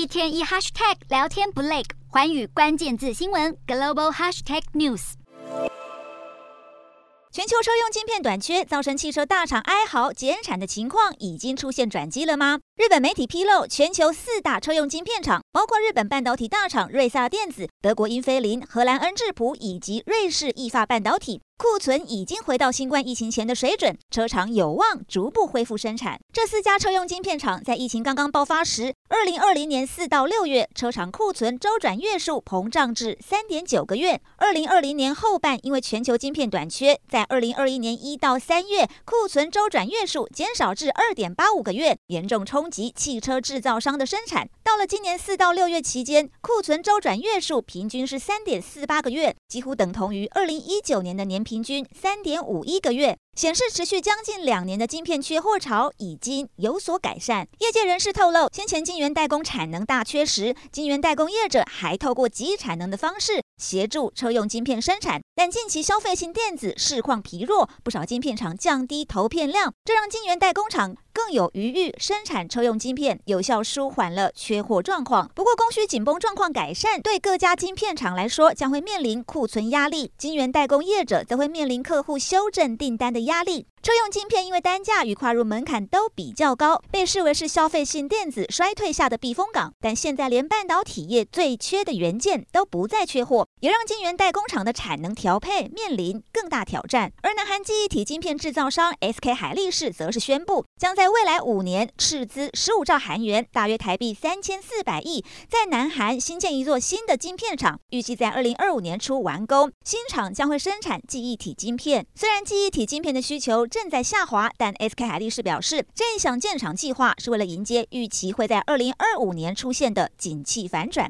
一天一 hashtag 聊天不累，寰宇关键字新闻 global hashtag news。全球车用晶片短缺，造成汽车大厂哀嚎减产的情况已经出现转机了吗？日本媒体披露，全球四大车用晶片厂，包括日本半导体大厂瑞萨电子、德国英飞凌、荷兰恩智浦以及瑞士意法半导体。库存已经回到新冠疫情前的水准，车厂有望逐步恢复生产。这四家车用晶片厂在疫情刚刚爆发时，二零二零年四到六月，车厂库存周转月数膨胀至三点九个月。二零二零年后半，因为全球晶片短缺，在二零二一年一到三月，库存周转月数减少至二点八五个月，严重冲击汽车制造商的生产。到了今年四到六月期间，库存周转月数平均是三点四八个月，几乎等同于二零一九年的年平均三点五一个月。显示持续将近两年的晶片缺货潮已经有所改善。业界人士透露，先前晶圆代工产能大缺时，晶圆代工业者还透过集产能的方式协助车用晶片生产。但近期消费性电子市况疲弱，不少晶片厂降低投片量，这让晶圆代工厂更有余裕生产车用晶片，有效舒缓了缺货状况。不过，供需紧绷状况改善，对各家晶片厂来说将会面临库存压力，晶圆代工业者则会面临客户修正订单的压力。车用晶片因为单价与跨入门槛都比较高，被视为是消费性电子衰退下的避风港。但现在连半导体业最缺的元件都不再缺货，也让晶圆代工厂的产能调配面临更大挑战。而南韩记忆体晶片制造商 SK 海力士则是宣布，将在未来五年斥资十五兆韩元，大约台币三千四百亿，在南韩新建一座新的晶片厂，预计在二零二五年初完工。新厂将会生产记忆体晶片。虽然记忆体晶片的需求正在下滑，但 SK 海力士表示，这一项建厂计划是为了迎接预期会在二零二五年出现的景气反转。